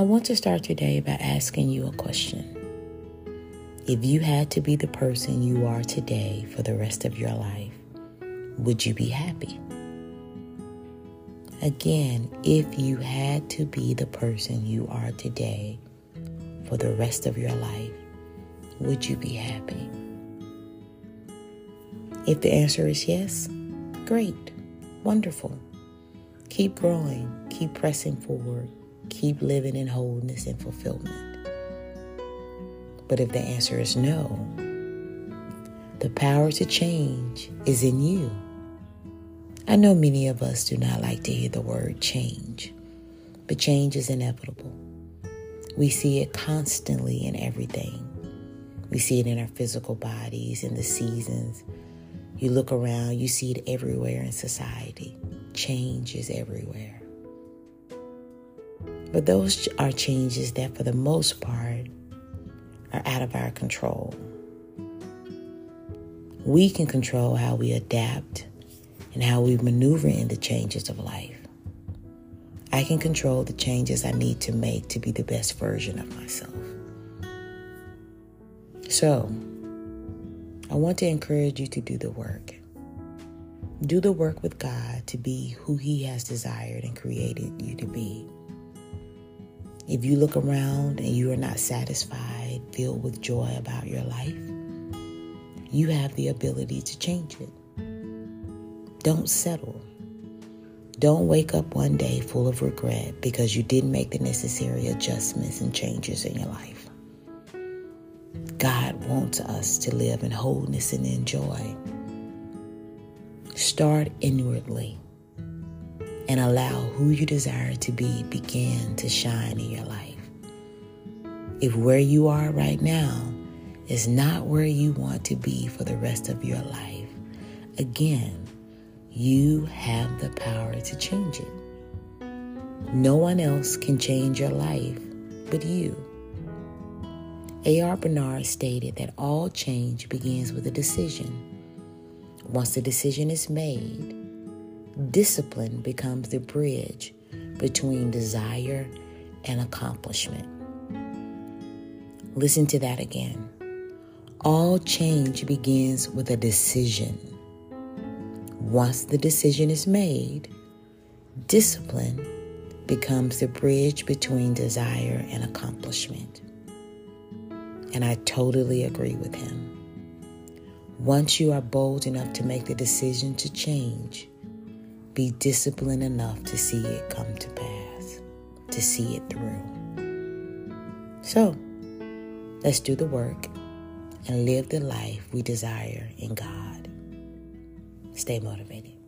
I want to start today by asking you a question. If you had to be the person you are today for the rest of your life, would you be happy? Again, if you had to be the person you are today for the rest of your life, would you be happy? If the answer is yes, great, wonderful. Keep growing, keep pressing forward, keep living in wholeness and fulfillment. But if the answer is no, the power to change is in you. I know many of us do not like to hear the word change, but change is inevitable. We see it constantly in everything. We see it in our physical bodies, in the seasons. You look around, you see it everywhere in society. Change is everywhere. But those are changes that, for the most part, are out of our control. We can control how we adapt and how we maneuver in the changes of life. I can control the changes I need to make to be the best version of myself. So, I want to encourage you to do the work. Do the work with God to be who He has desired and created you to be. If you look around and you are not satisfied, filled with joy about your life, you have the ability to change it. Don't settle. Don't wake up one day full of regret because you didn't make the necessary adjustments and changes in your life. God wants us to live in wholeness and in joy. Start inwardly and allow who you desire to be begin to shine in your life. If where you are right now is not where you want to be for the rest of your life, again, you have the power to change it. No one else can change your life but you. A.R. Bernard stated that all change begins with a decision. Once the decision is made, Discipline becomes the bridge between desire and accomplishment. Listen to that again. All change begins with a decision. Once the decision is made, discipline becomes the bridge between desire and accomplishment. And I totally agree with him. Once you are bold enough to make the decision to change, be disciplined enough to see it come to pass, to see it through. So, let's do the work and live the life we desire in God. Stay motivated.